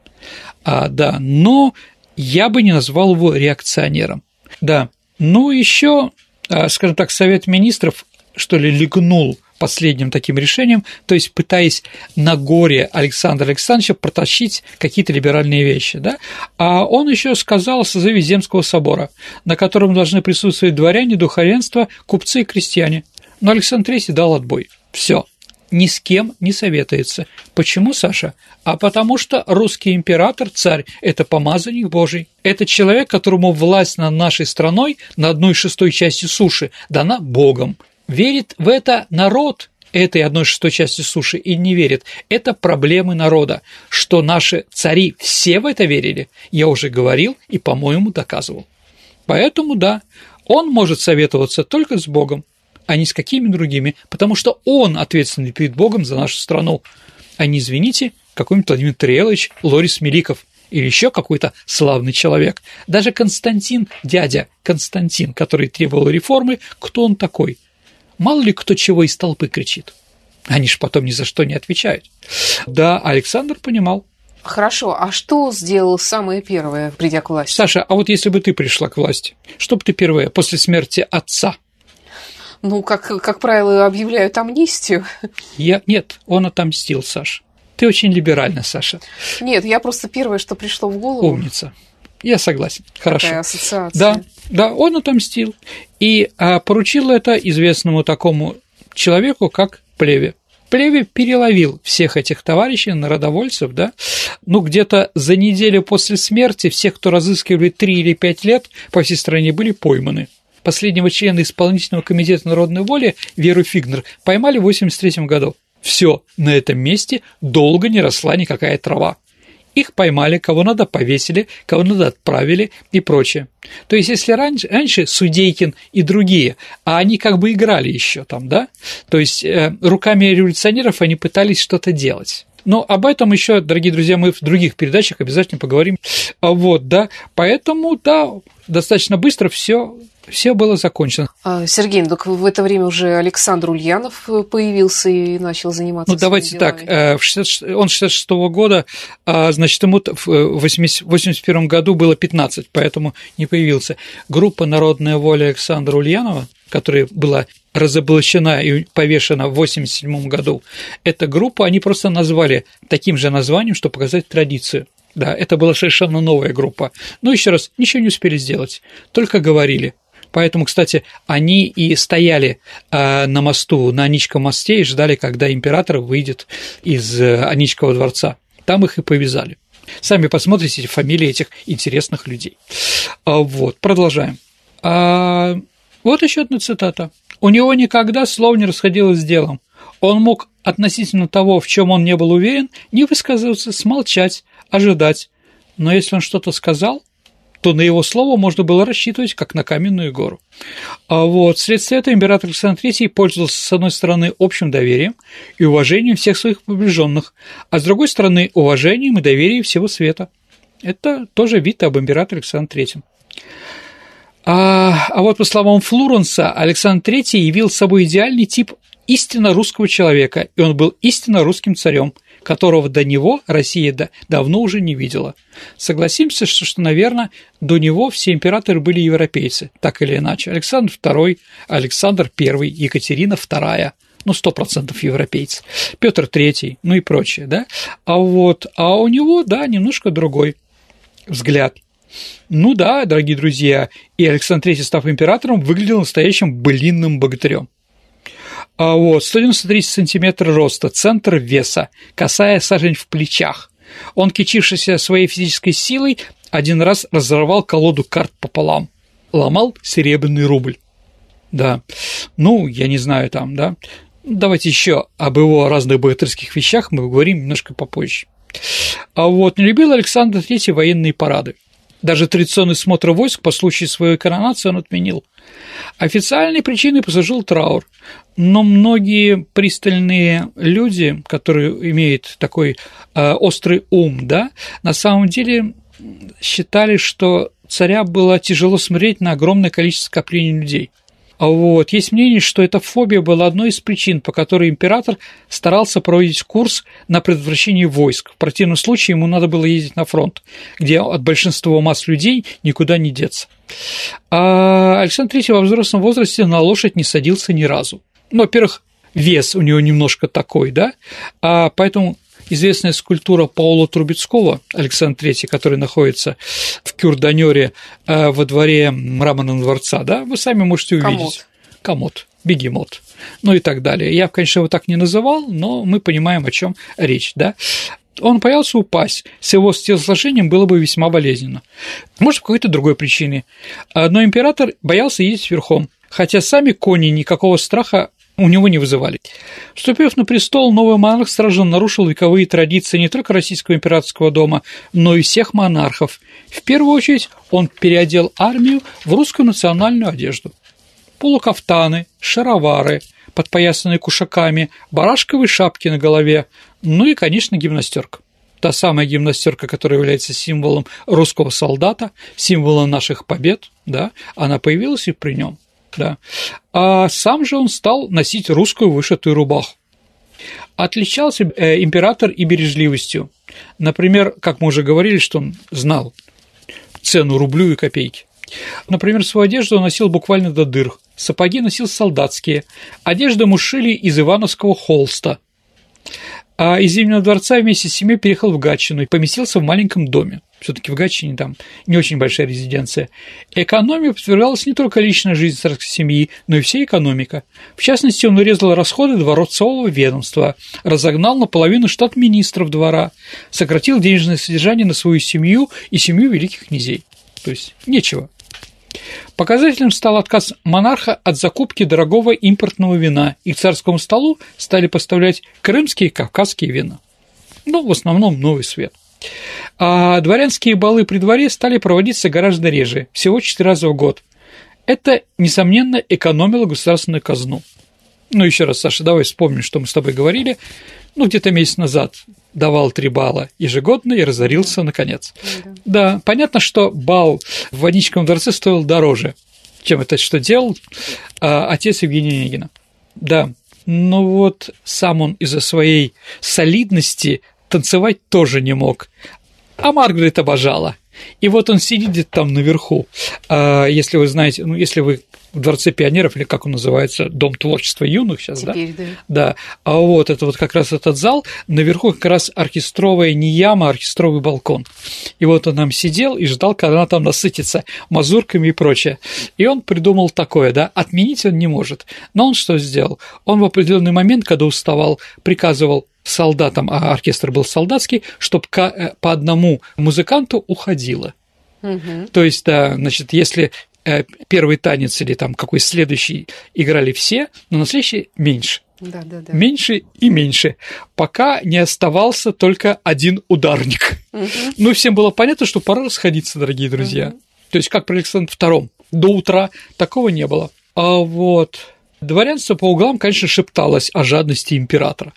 А, да, но я бы не назвал его реакционером. Да, ну еще, а, скажем так, Совет министров, что ли, легнул последним таким решением, то есть пытаясь на горе Александра Александровича протащить какие-то либеральные вещи. Да? А он еще сказал о созыве Земского собора, на котором должны присутствовать дворяне, духовенство, купцы и крестьяне. Но Александр III дал отбой. Все ни с кем не советуется. Почему, Саша? А потому что русский император, царь – это помазанник Божий. Это человек, которому власть над нашей страной на одной шестой части суши дана Богом. Верит в это народ этой одной шестой части суши и не верит. Это проблемы народа. Что наши цари все в это верили, я уже говорил и, по-моему, доказывал. Поэтому, да, он может советоваться только с Богом, а не с какими другими, потому что он ответственный перед Богом за нашу страну, а не, извините, какой-нибудь Владимир Трелович, Лорис Меликов или еще какой-то славный человек. Даже Константин, дядя Константин, который требовал реформы, кто он такой? Мало ли кто чего из толпы кричит. Они ж потом ни за что не отвечают. Да, Александр понимал. Хорошо, а что сделал самое первое, придя к власти? Саша, а вот если бы ты пришла к власти, что бы ты первое после смерти отца? Ну, как, как правило, объявляют амнистию. Я... Нет, он отомстил, Саша. Ты очень либеральна, Саша. Нет, я просто первое, что пришло в голову. Умница. Я согласен. Хорошо. Такая ассоциация. Да, да, он отомстил. И а, поручил это известному такому человеку, как Плеве. Плеве переловил всех этих товарищей, народовольцев, да, ну, где-то за неделю после смерти всех, кто разыскивали три или пять лет по всей стране, были пойманы. Последнего члена исполнительного комитета народной воли Веру Фигнер поймали в 1983 году. Все, на этом месте долго не росла никакая трава. Их поймали, кого надо повесили, кого надо отправили и прочее. То есть, если раньше, раньше Судейкин и другие, а они как бы играли еще там, да, то есть э, руками революционеров они пытались что-то делать. Но об этом еще, дорогие друзья, мы в других передачах обязательно поговорим. А вот, да, поэтому, да, достаточно быстро все все было закончено. А, Сергей, ну, так в это время уже Александр Ульянов э, появился и начал заниматься Ну, давайте делами. так, э, в 60, он 66 -го года, а, значит, ему в 81 году было 15, поэтому не появился. Группа «Народная воля» Александра Ульянова, которая была разоблачена и повешена в 87 году, эта группа они просто назвали таким же названием, чтобы показать традицию. Да, это была совершенно новая группа. Но еще раз, ничего не успели сделать, только говорили. Поэтому, кстати, они и стояли э, на мосту, на Аничком мосте и ждали, когда император выйдет из э, Аничкова дворца. Там их и повязали. Сами посмотрите фамилии этих интересных людей. А, вот, продолжаем. Вот еще одна цитата. У него никогда слов не расходилось с делом. Он мог относительно того, в чем он не был уверен, не высказываться, смолчать, ожидать. Но если он что-то сказал, то на его слово можно было рассчитывать как на каменную гору. А вот вследствие этого император Александр III пользовался, с одной стороны, общим доверием и уважением всех своих приближенных, а с другой стороны, уважением и доверием всего света. Это тоже вид об императоре Александре III. А, а вот по словам Флуренса, Александр III явил собой идеальный тип истинно русского человека, и он был истинно русским царем, которого до него Россия давно уже не видела. Согласимся, что, что, наверное, до него все императоры были европейцы, так или иначе. Александр II, Александр I, Екатерина II, ну, сто процентов европейцы, Петр III, ну и прочее, да, а вот, а у него, да, немножко другой взгляд. Ну да, дорогие друзья, и Александр III, став императором, выглядел настоящим былинным богатырем. А вот, 193 сантиметра роста, центр веса, косая сажень в плечах. Он, кичившийся своей физической силой, один раз разорвал колоду карт пополам, ломал серебряный рубль. Да, ну, я не знаю там, да. Давайте еще об его разных богатырских вещах мы поговорим немножко попозже. А вот не любил Александр III военные парады. Даже традиционный смотр войск по случаю своей коронации он отменил. Официальной причиной послужил траур, но многие пристальные люди, которые имеют такой э, острый ум, да, на самом деле считали, что царя было тяжело смотреть на огромное количество скоплений людей – вот. Есть мнение, что эта фобия была одной из причин, по которой император старался проводить курс на предотвращение войск. В противном случае ему надо было ездить на фронт, где от большинства масс людей никуда не деться. А Александр III во взрослом возрасте на лошадь не садился ни разу. Ну, во-первых, вес у него немножко такой, да, а поэтому известная скульптура Паула Трубецкого, Александр III, который находится в Кюрданёре э, во дворе Мраморного дворца, да, вы сами можете увидеть. Комод. Комод, бегемот, ну и так далее. Я, конечно, его так не называл, но мы понимаем, о чем речь, да. Он боялся упасть, с его телосложением было бы весьма болезненно. Может, по какой-то другой причине. Но император боялся ездить верхом, хотя сами кони никакого страха у него не вызывали. Вступив на престол, новый монарх сразу нарушил вековые традиции не только российского императорского дома, но и всех монархов. В первую очередь он переодел армию в русскую национальную одежду. Полукафтаны, шаровары, подпоясанные кушаками, барашковые шапки на голове, ну и, конечно, гимнастерка та самая гимнастерка, которая является символом русского солдата, символом наших побед, да, она появилась и при нем да. А сам же он стал носить русскую вышитую рубаху. Отличался э, император и бережливостью. Например, как мы уже говорили, что он знал цену рублю и копейки. Например, свою одежду он носил буквально до дыр, сапоги носил солдатские, одежду ему шили из ивановского холста. А из Зимнего дворца вместе с семьей переехал в Гатчину и поместился в маленьком доме все-таки в Гатчине там не очень большая резиденция. Экономия подвергалась не только личная жизнь царской семьи, но и вся экономика. В частности, он урезал расходы дворцового ведомства, разогнал наполовину штат министров двора, сократил денежное содержание на свою семью и семью великих князей. То есть нечего. Показателем стал отказ монарха от закупки дорогого импортного вина, и к царскому столу стали поставлять крымские и кавказские вина. Ну, в основном новый свет. А дворянские балы при дворе стали проводиться гораздо реже, всего четыре раза в год. Это, несомненно, экономило государственную казну. Ну, еще раз, Саша, давай вспомним, что мы с тобой говорили. Ну, где-то месяц назад давал три балла ежегодно и разорился наконец. Да. понятно, что бал в Ваническом дворце стоил дороже, чем это что делал а, отец Евгения Онегина. Да, но вот сам он из-за своей солидности танцевать тоже не мог. А Маргарет обожала. И вот он сидит там наверху. А, если вы знаете, ну, если вы в Дворце пионеров, или как он называется, Дом творчества юных сейчас, Теперь, да? да. Да. А вот это вот как раз этот зал, наверху как раз оркестровая не яма, а оркестровый балкон. И вот он там сидел и ждал, когда она там насытится мазурками и прочее. И он придумал такое, да, отменить он не может. Но он что сделал? Он в определенный момент, когда уставал, приказывал солдатам, а оркестр был солдатский, чтобы э, по одному музыканту уходило. Угу. То есть, да, значит, если первый танец или там какой следующий играли все, но на следующий меньше. Да, да, да. Меньше и меньше, пока не оставался только один ударник. Угу. Ну, всем было понятно, что пора расходиться, дорогие друзья. Угу. То есть, как при Александре II, до утра такого не было. А вот Дворянство по углам, конечно, шепталось о жадности императора,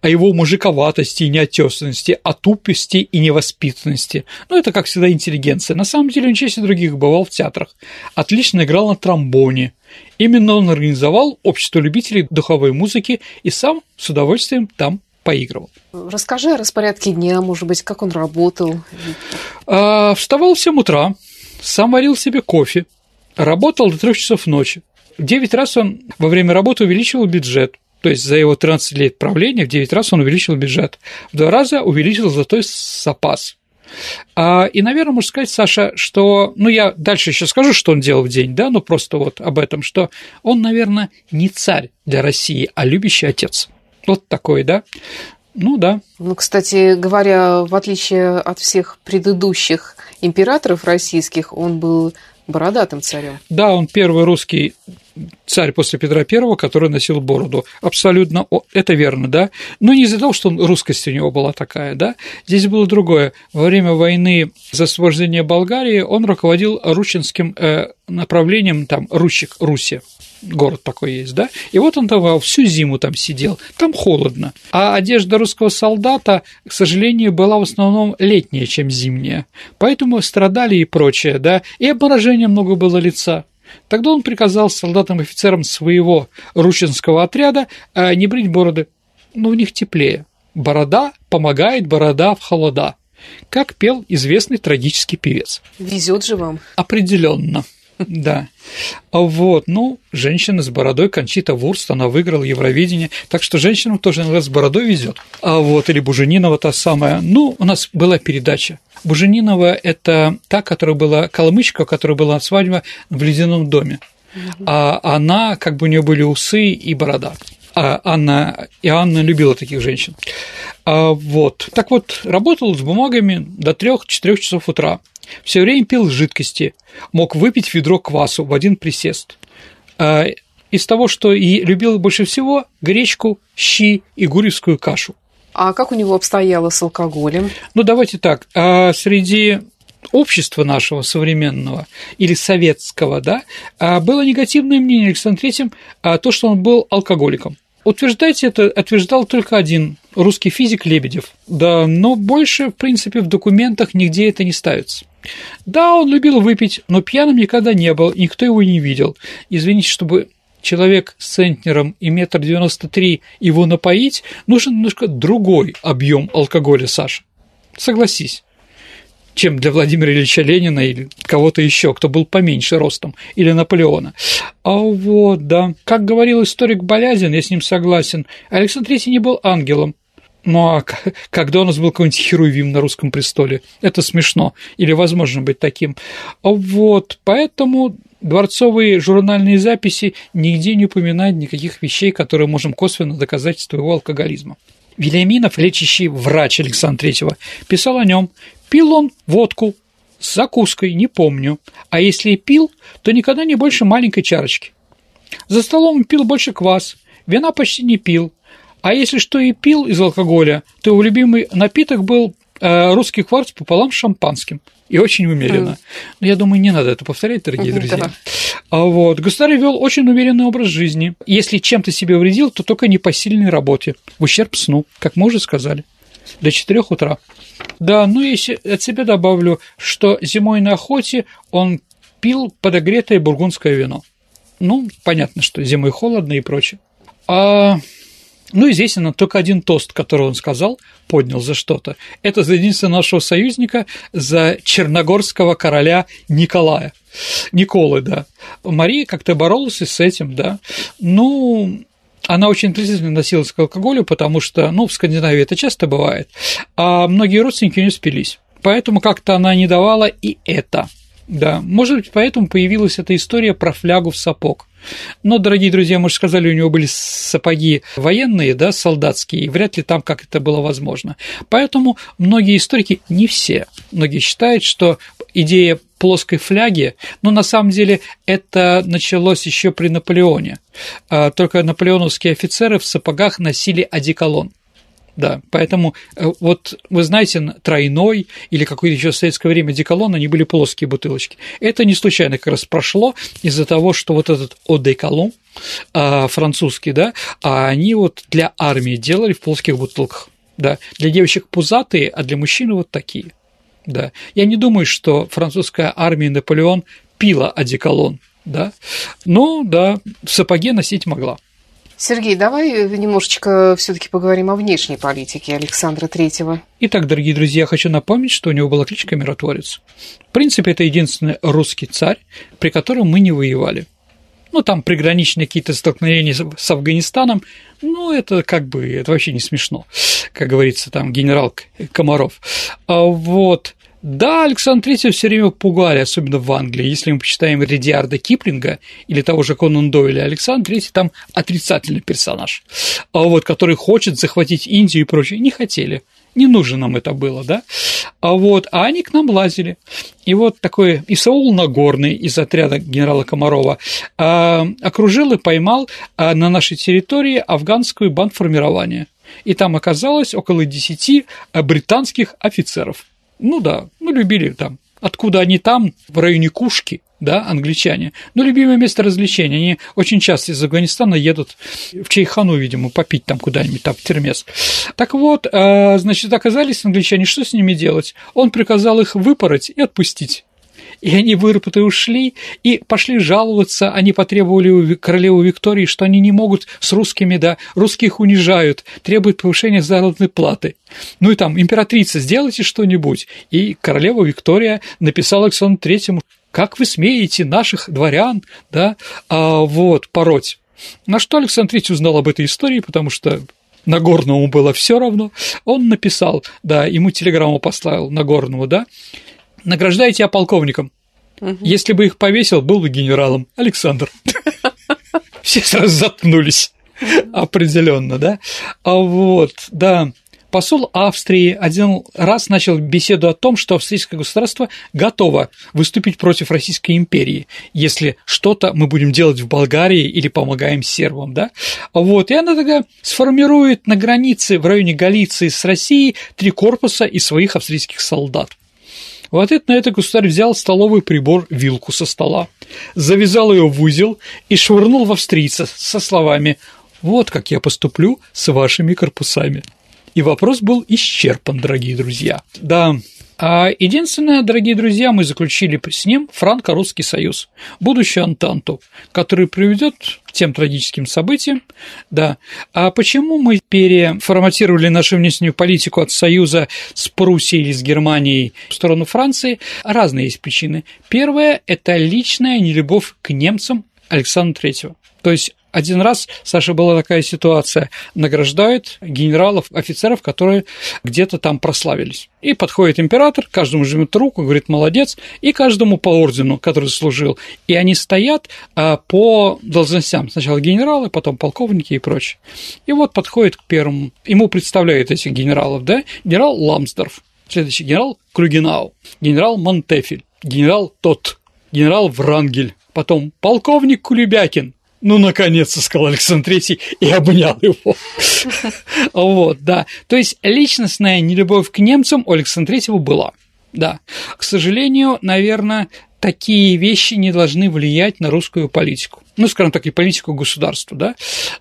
о его мужиковатости и неотесанности, о тупости и невоспитанности. Ну, это, как всегда, интеллигенция. На самом деле, он чаще других бывал в театрах. Отлично играл на тромбоне. Именно он организовал общество любителей духовой музыки и сам с удовольствием там поигрывал. Расскажи о распорядке дня, может быть, как он работал. А, вставал в 7 утра, сам варил себе кофе, работал до 3 часов ночи. 9 раз он во время работы увеличивал бюджет. То есть за его 13 лет правления в 9 раз он увеличил бюджет. В два раза увеличил золотой запас. А, и, наверное, можно сказать, Саша, что, ну, я дальше еще скажу, что он делал в день, да, ну, просто вот об этом, что он, наверное, не царь для России, а любящий отец. Вот такой, да. Ну да. Ну, кстати говоря, в отличие от всех предыдущих императоров российских, он был бородатым царем. Да, он первый русский царь после Петра I, который носил бороду. Абсолютно, это верно, да. Но не из-за того, что он, русскость у него была такая, да. Здесь было другое. Во время войны за освобождение Болгарии он руководил ручинским э, направлением, там, Рущик, Руси город такой есть, да, и вот он давал, всю зиму там сидел, там холодно, а одежда русского солдата, к сожалению, была в основном летняя, чем зимняя, поэтому страдали и прочее, да, и обморожения много было лица, Тогда он приказал солдатам-офицерам своего ручинского отряда э, не брить бороды, но в них теплее. Борода помогает борода в холода, как пел известный трагический певец. Везет же вам. Определенно. Да. Вот, ну, женщина с бородой, Кончита Вурст, она выиграла Евровидение, так что женщинам тоже иногда с бородой везет. А вот, или Буженинова та самая. Ну, у нас была передача. Буженинова – это та, которая была, калмычка, которая была свадьба в ледяном доме. А она, как бы у нее были усы и борода. А Анна, и Анна любила таких женщин. А вот. Так вот, работал с бумагами до 3-4 часов утра. Все время пил жидкости, мог выпить ведро квасу в один присест. А из того, что и любил больше всего, гречку, щи и гурьевскую кашу. А как у него обстояло с алкоголем? Ну, давайте так. А среди общества нашего современного или советского, да, было негативное мнение Александра Третьим, то, что он был алкоголиком. Утверждать это утверждал только один русский физик Лебедев. Да, но больше, в принципе, в документах нигде это не ставится. Да, он любил выпить, но пьяным никогда не был, никто его не видел. Извините, чтобы человек с центнером и метр девяносто три его напоить, нужен немножко другой объем алкоголя, Саша. Согласись чем для Владимира Ильича Ленина или кого-то еще, кто был поменьше ростом, или Наполеона. А вот, да. Как говорил историк Болязин, я с ним согласен, Александр III не был ангелом, ну а когда у нас был какой-нибудь Херувим на русском престоле? Это смешно. Или возможно быть таким. Вот, поэтому дворцовые журнальные записи нигде не упоминают никаких вещей, которые можем косвенно доказать его алкоголизма. Вильяминов, лечащий врач Александра III, писал о нем. Пил он водку с закуской, не помню. А если и пил, то никогда не больше маленькой чарочки. За столом пил больше квас, вина почти не пил. А если что и пил из алкоголя, то его любимый напиток был русский кварц пополам с шампанским. И очень умеренно. Но я думаю, не надо это повторять, дорогие друзья. Да. А вот. Государь вел очень уверенный образ жизни. Если чем-то себе вредил, то только непосильной работе, в ущерб сну, как мы уже сказали, до 4 утра. Да, ну если от себя добавлю, что зимой на охоте он пил подогретое бургундское вино. Ну, понятно, что зимой холодно и прочее. А Ну, естественно, только один тост, который он сказал, поднял за что-то. Это за единственного нашего союзника, за черногорского короля Николая. Николы, да. Мария как-то боролась с этим, да. Ну, она очень интенсивно носилась к алкоголю, потому что, ну, в Скандинавии это часто бывает, а многие родственники не спились. Поэтому как-то она не давала и это. Да, может быть, поэтому появилась эта история про флягу в сапог. Но, дорогие друзья, мы же сказали, у него были сапоги военные, да, солдатские, и вряд ли там как это было возможно. Поэтому многие историки, не все, многие считают, что идея плоской фляги, но на самом деле это началось еще при Наполеоне. А, только наполеоновские офицеры в сапогах носили одеколон. Да, поэтому э, вот вы знаете, тройной или какое-то еще в советское время деколон, они были плоские бутылочки. Это не случайно как раз прошло из-за того, что вот этот одеколон а, французский, да, а они вот для армии делали в плоских бутылках. Да, для девочек пузатые, а для мужчин вот такие. Да. Я не думаю, что французская армия Наполеон пила одеколон, да, но, да, в сапоге носить могла. Сергей, давай немножечко все-таки поговорим о внешней политике Александра Третьего. Итак, дорогие друзья, я хочу напомнить, что у него была кличка Миротворец. В принципе, это единственный русский царь, при котором мы не воевали. Ну, там приграничные какие-то столкновения с Афганистаном, ну, это как бы, это вообще не смешно, как говорится, там генерал Комаров. А вот, да, Александр III все время пугали, особенно в Англии. Если мы почитаем Редиарда Киплинга или того же Конан Дойля, Александр III там отрицательный персонаж, а вот, который хочет захватить Индию и прочее. Не хотели. Не нужно нам это было, да? А вот, а они к нам лазили. И вот такой Исаул Нагорный из отряда генерала Комарова а, окружил и поймал а, на нашей территории афганскую бандформирование. И там оказалось около 10 британских офицеров. Ну да, ну любили там. Откуда они там, в районе Кушки, да, англичане. Ну, любимое место развлечения. Они очень часто из Афганистана едут в Чайхану, видимо, попить там куда-нибудь, там, в Термес. Так вот, а, значит, оказались англичане, что с ними делать? Он приказал их выпороть и отпустить и они выработали ушли и пошли жаловаться, они потребовали у королевы Виктории, что они не могут с русскими, да, русских унижают, требуют повышения заработной платы. Ну и там, императрица, сделайте что-нибудь. И королева Виктория написала Александру Третьему, как вы смеете наших дворян, да, а, вот, пороть. На что Александр Третий узнал об этой истории, потому что Нагорному было все равно, он написал, да, ему телеграмму послал Нагорному, да, награждаю тебя полковником. Угу. Если бы их повесил, был бы генералом. Александр. Все сразу заткнулись. Определенно, да? А вот, да. Посол Австрии один раз начал беседу о том, что австрийское государство готово выступить против Российской империи, если что-то мы будем делать в Болгарии или помогаем сербам, да? Вот, и она тогда сформирует на границе в районе Галиции с Россией три корпуса из своих австрийских солдат. В ответ на это государь взял столовый прибор, вилку со стола, завязал ее в узел и швырнул в австрийца со словами «Вот как я поступлю с вашими корпусами». И вопрос был исчерпан, дорогие друзья. Да, единственное, дорогие друзья, мы заключили с ним франко-русский союз, будущую Антанту, который приведет к тем трагическим событиям. Да. А почему мы переформатировали нашу внешнюю политику от союза с Пруссией или с Германией в сторону Франции? Разные есть причины. Первое – это личная нелюбовь к немцам Александра Третьего. То есть один раз, Саша, была такая ситуация, награждают генералов, офицеров, которые где-то там прославились. И подходит император, каждому жмет руку, говорит «молодец», и каждому по ордену, который служил. И они стоят а, по должностям. Сначала генералы, потом полковники и прочее. И вот подходит к первому, ему представляют этих генералов, да, генерал Ламсдорф, следующий генерал Клюгенау, генерал Монтефель, генерал Тот, генерал Врангель, потом полковник Кулебякин, ну, наконец-то, сказал Александр Третий и обнял его. Вот, да. То есть личностная нелюбовь к немцам у Александра Третьего была. Да. К сожалению, наверное, такие вещи не должны влиять на русскую политику. Ну, скажем так, и политику государства, да.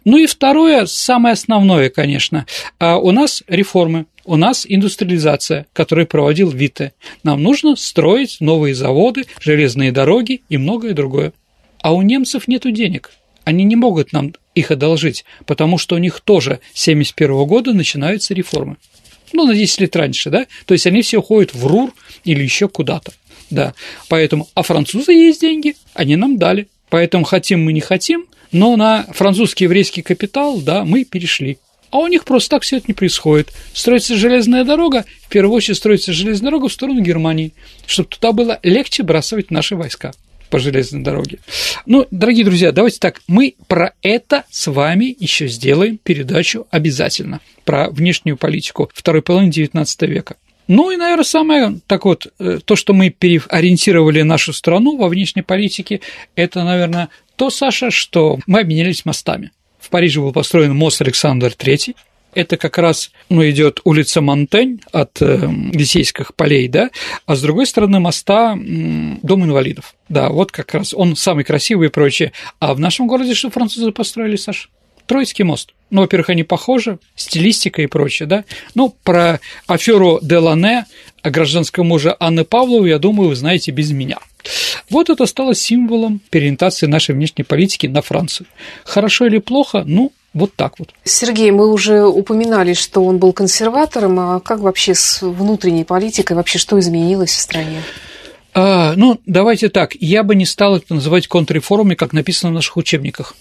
Ну и второе, самое основное, конечно, а у нас реформы, у нас индустриализация, которую проводил Витте. Нам нужно строить новые заводы, железные дороги и многое другое. А у немцев нет денег Они не могут нам их одолжить, потому что у них тоже с 71 года начинаются реформы. Ну, на 10 лет раньше, да? То есть они все уходят в РУР или еще куда-то. Да, поэтому, а французы есть деньги, они нам дали. Поэтому хотим мы не хотим, но на французский еврейский капитал, да, мы перешли. А у них просто так все это не происходит. Строится железная дорога, в первую очередь строится железная дорога в сторону Германии, чтобы туда было легче бросать наши войска по железной дороге. Ну, дорогие друзья, давайте так, мы про это с вами еще сделаем передачу обязательно, про внешнюю политику второй половины XIX века. Ну и, наверное, самое так вот, э, то, что мы переориентировали нашу страну во внешней политике, это, наверное, то, Саша, что мы обменялись мостами. В Париже был построен мост Александр III, это как раз ну, идет улица Монтень от э, Лисейских полей, да, а с другой стороны моста э, Дом инвалидов. Да, вот как раз он самый красивый и прочее. А в нашем городе что французы построили, Саш? Троицкий мост. Ну, во-первых, они похожи, стилистика и прочее, да. Ну, про аферу Делане, гражданского мужа Анны Павловой, я думаю, вы знаете без меня. Вот это стало символом переориентации нашей внешней политики на Францию. Хорошо или плохо? Ну, вот так вот. Сергей, мы уже упоминали, что он был консерватором, а как вообще с внутренней политикой, вообще что изменилось в стране? А, ну, давайте так, я бы не стал это называть контрреформой, как написано в наших учебниках.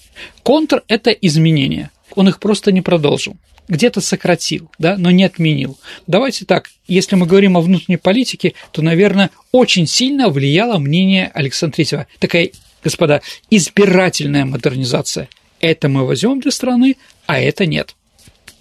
Контр – это изменения, он их просто не продолжил где-то сократил, да, но не отменил. Давайте так, если мы говорим о внутренней политике, то, наверное, очень сильно влияло мнение Александра Третьего. Такая, господа, избирательная модернизация – это мы возьмем для страны, а это нет.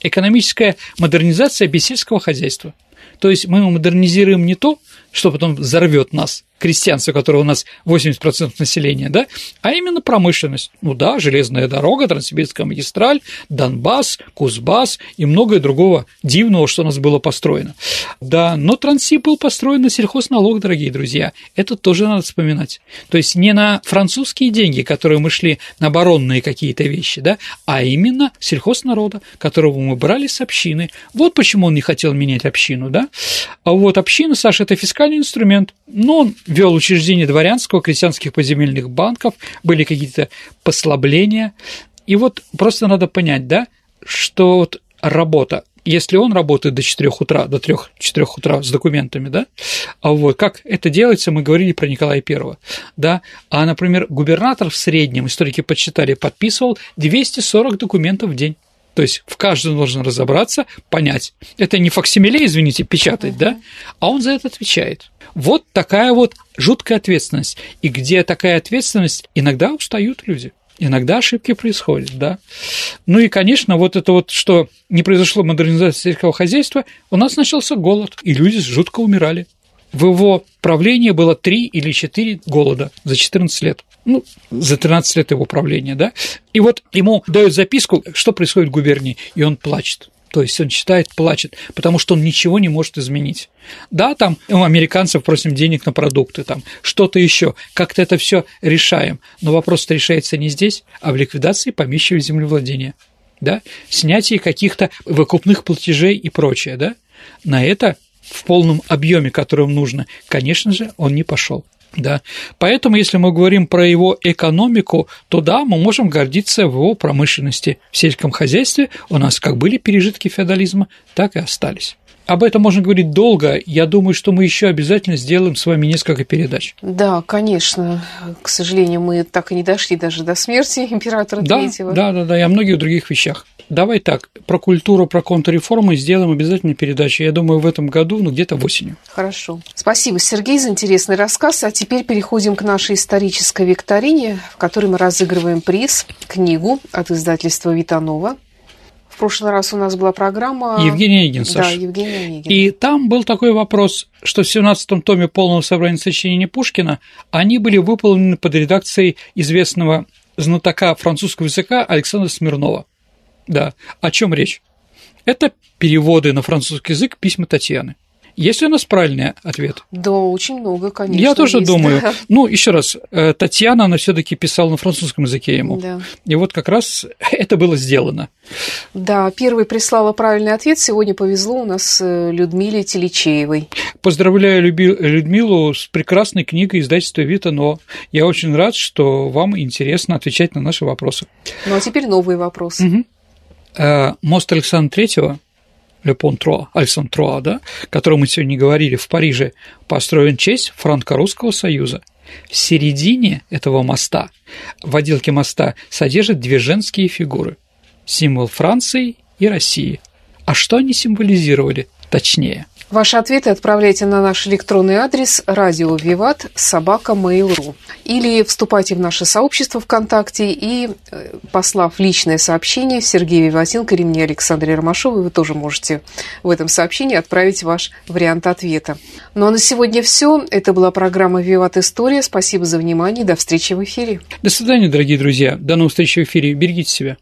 Экономическая модернизация без сельского хозяйства. То есть мы модернизируем не то, что потом взорвет нас, крестьянство, которое у нас 80% населения, да, а именно промышленность. Ну да, железная дорога, Транссибирская магистраль, Донбасс, Кузбасс и многое другого дивного, что у нас было построено. Да, но Транссиб был построен на сельхозналог, дорогие друзья, это тоже надо вспоминать. То есть не на французские деньги, которые мы шли на оборонные какие-то вещи, да, а именно сельхознарода, которого мы брали с общины. Вот почему он не хотел менять общину, да. А вот община, Саша, это фискальный инструмент, но он вел учреждение дворянского, крестьянских поземельных банков, были какие-то послабления. И вот просто надо понять, да, что вот работа, если он работает до 4 утра, до 3-4 утра с документами, да, а вот как это делается, мы говорили про Николая I, да, а, например, губернатор в среднем, историки подсчитали, подписывал 240 документов в день. То есть в каждом должен разобраться, понять. Это не факсимиле, извините, печатать, да, а он за это отвечает. Вот такая вот жуткая ответственность. И где такая ответственность, иногда устают люди. Иногда ошибки происходят, да. Ну и, конечно, вот это вот, что не произошло модернизация сельского хозяйства, у нас начался голод, и люди жутко умирали. В его правлении было три или четыре голода за 14 лет. Ну, за 13 лет его правления, да. И вот ему дают записку, что происходит в губернии, и он плачет. То есть он читает, плачет, потому что он ничего не может изменить. Да, там у американцев просим денег на продукты, там что-то еще, как-то это все решаем. Но вопрос решается не здесь, а в ликвидации помещичьего землевладения. Да? Снятие каких-то выкупных платежей и прочее. Да? На это в полном объеме, которым нужно, конечно же, он не пошел. Да. Поэтому, если мы говорим про его экономику, то да, мы можем гордиться в его промышленности. В сельском хозяйстве у нас как были пережитки феодализма, так и остались. Об этом можно говорить долго. Я думаю, что мы еще обязательно сделаем с вами несколько передач. Да, конечно. К сожалению, мы так и не дошли даже до смерти императора да, Третьего. Да, да, да, и о многих других вещах. Давай так, про культуру, про контрреформы сделаем обязательно передачу. Я думаю, в этом году, ну, где-то в осенью. Хорошо. Спасибо, Сергей, за интересный рассказ. А теперь переходим к нашей исторической викторине, в которой мы разыгрываем приз, книгу от издательства «Витанова». В прошлый раз у нас была программа... Евгений Онегин, Саша. Да, Евгений Онегин. И там был такой вопрос, что в 17-м томе полного собрания сочинений Пушкина они были выполнены под редакцией известного знатока французского языка Александра Смирнова. Да, о чем речь? Это переводы на французский язык письма Татьяны. Есть ли у нас правильный ответ? Да, очень много, конечно. Я тоже есть, думаю. Ну, еще раз, э, Татьяна, она все-таки писала на французском языке ему. Да. И вот как раз это было сделано. Да, первой прислала правильный ответ. Сегодня повезло у нас э, Людмиле Телечеевой. Поздравляю Людмилу с прекрасной книгой издательства Вита, но я очень рад, что вам интересно отвечать на наши вопросы. Ну а теперь новый вопрос. Мгм. Э, Мост Александра Третьего, Ле Пон Троа, Александр Троа, да, о котором мы сегодня говорили, в Париже, построен честь Франко-Русского союза. В середине этого моста, в отделке моста, содержит две женские фигуры – символ Франции и России. А что они символизировали точнее? Ваши ответы отправляйте на наш электронный адрес радио Виват собака Mail.ru или вступайте в наше сообщество ВКонтакте и, э, послав личное сообщение Сергею Виватенко или мне Александре Ромашовой, вы тоже можете в этом сообщении отправить ваш вариант ответа. Ну а на сегодня все. Это была программа Виват История. Спасибо за внимание. До встречи в эфире. До свидания, дорогие друзья. До новых встреч в эфире. Берегите себя.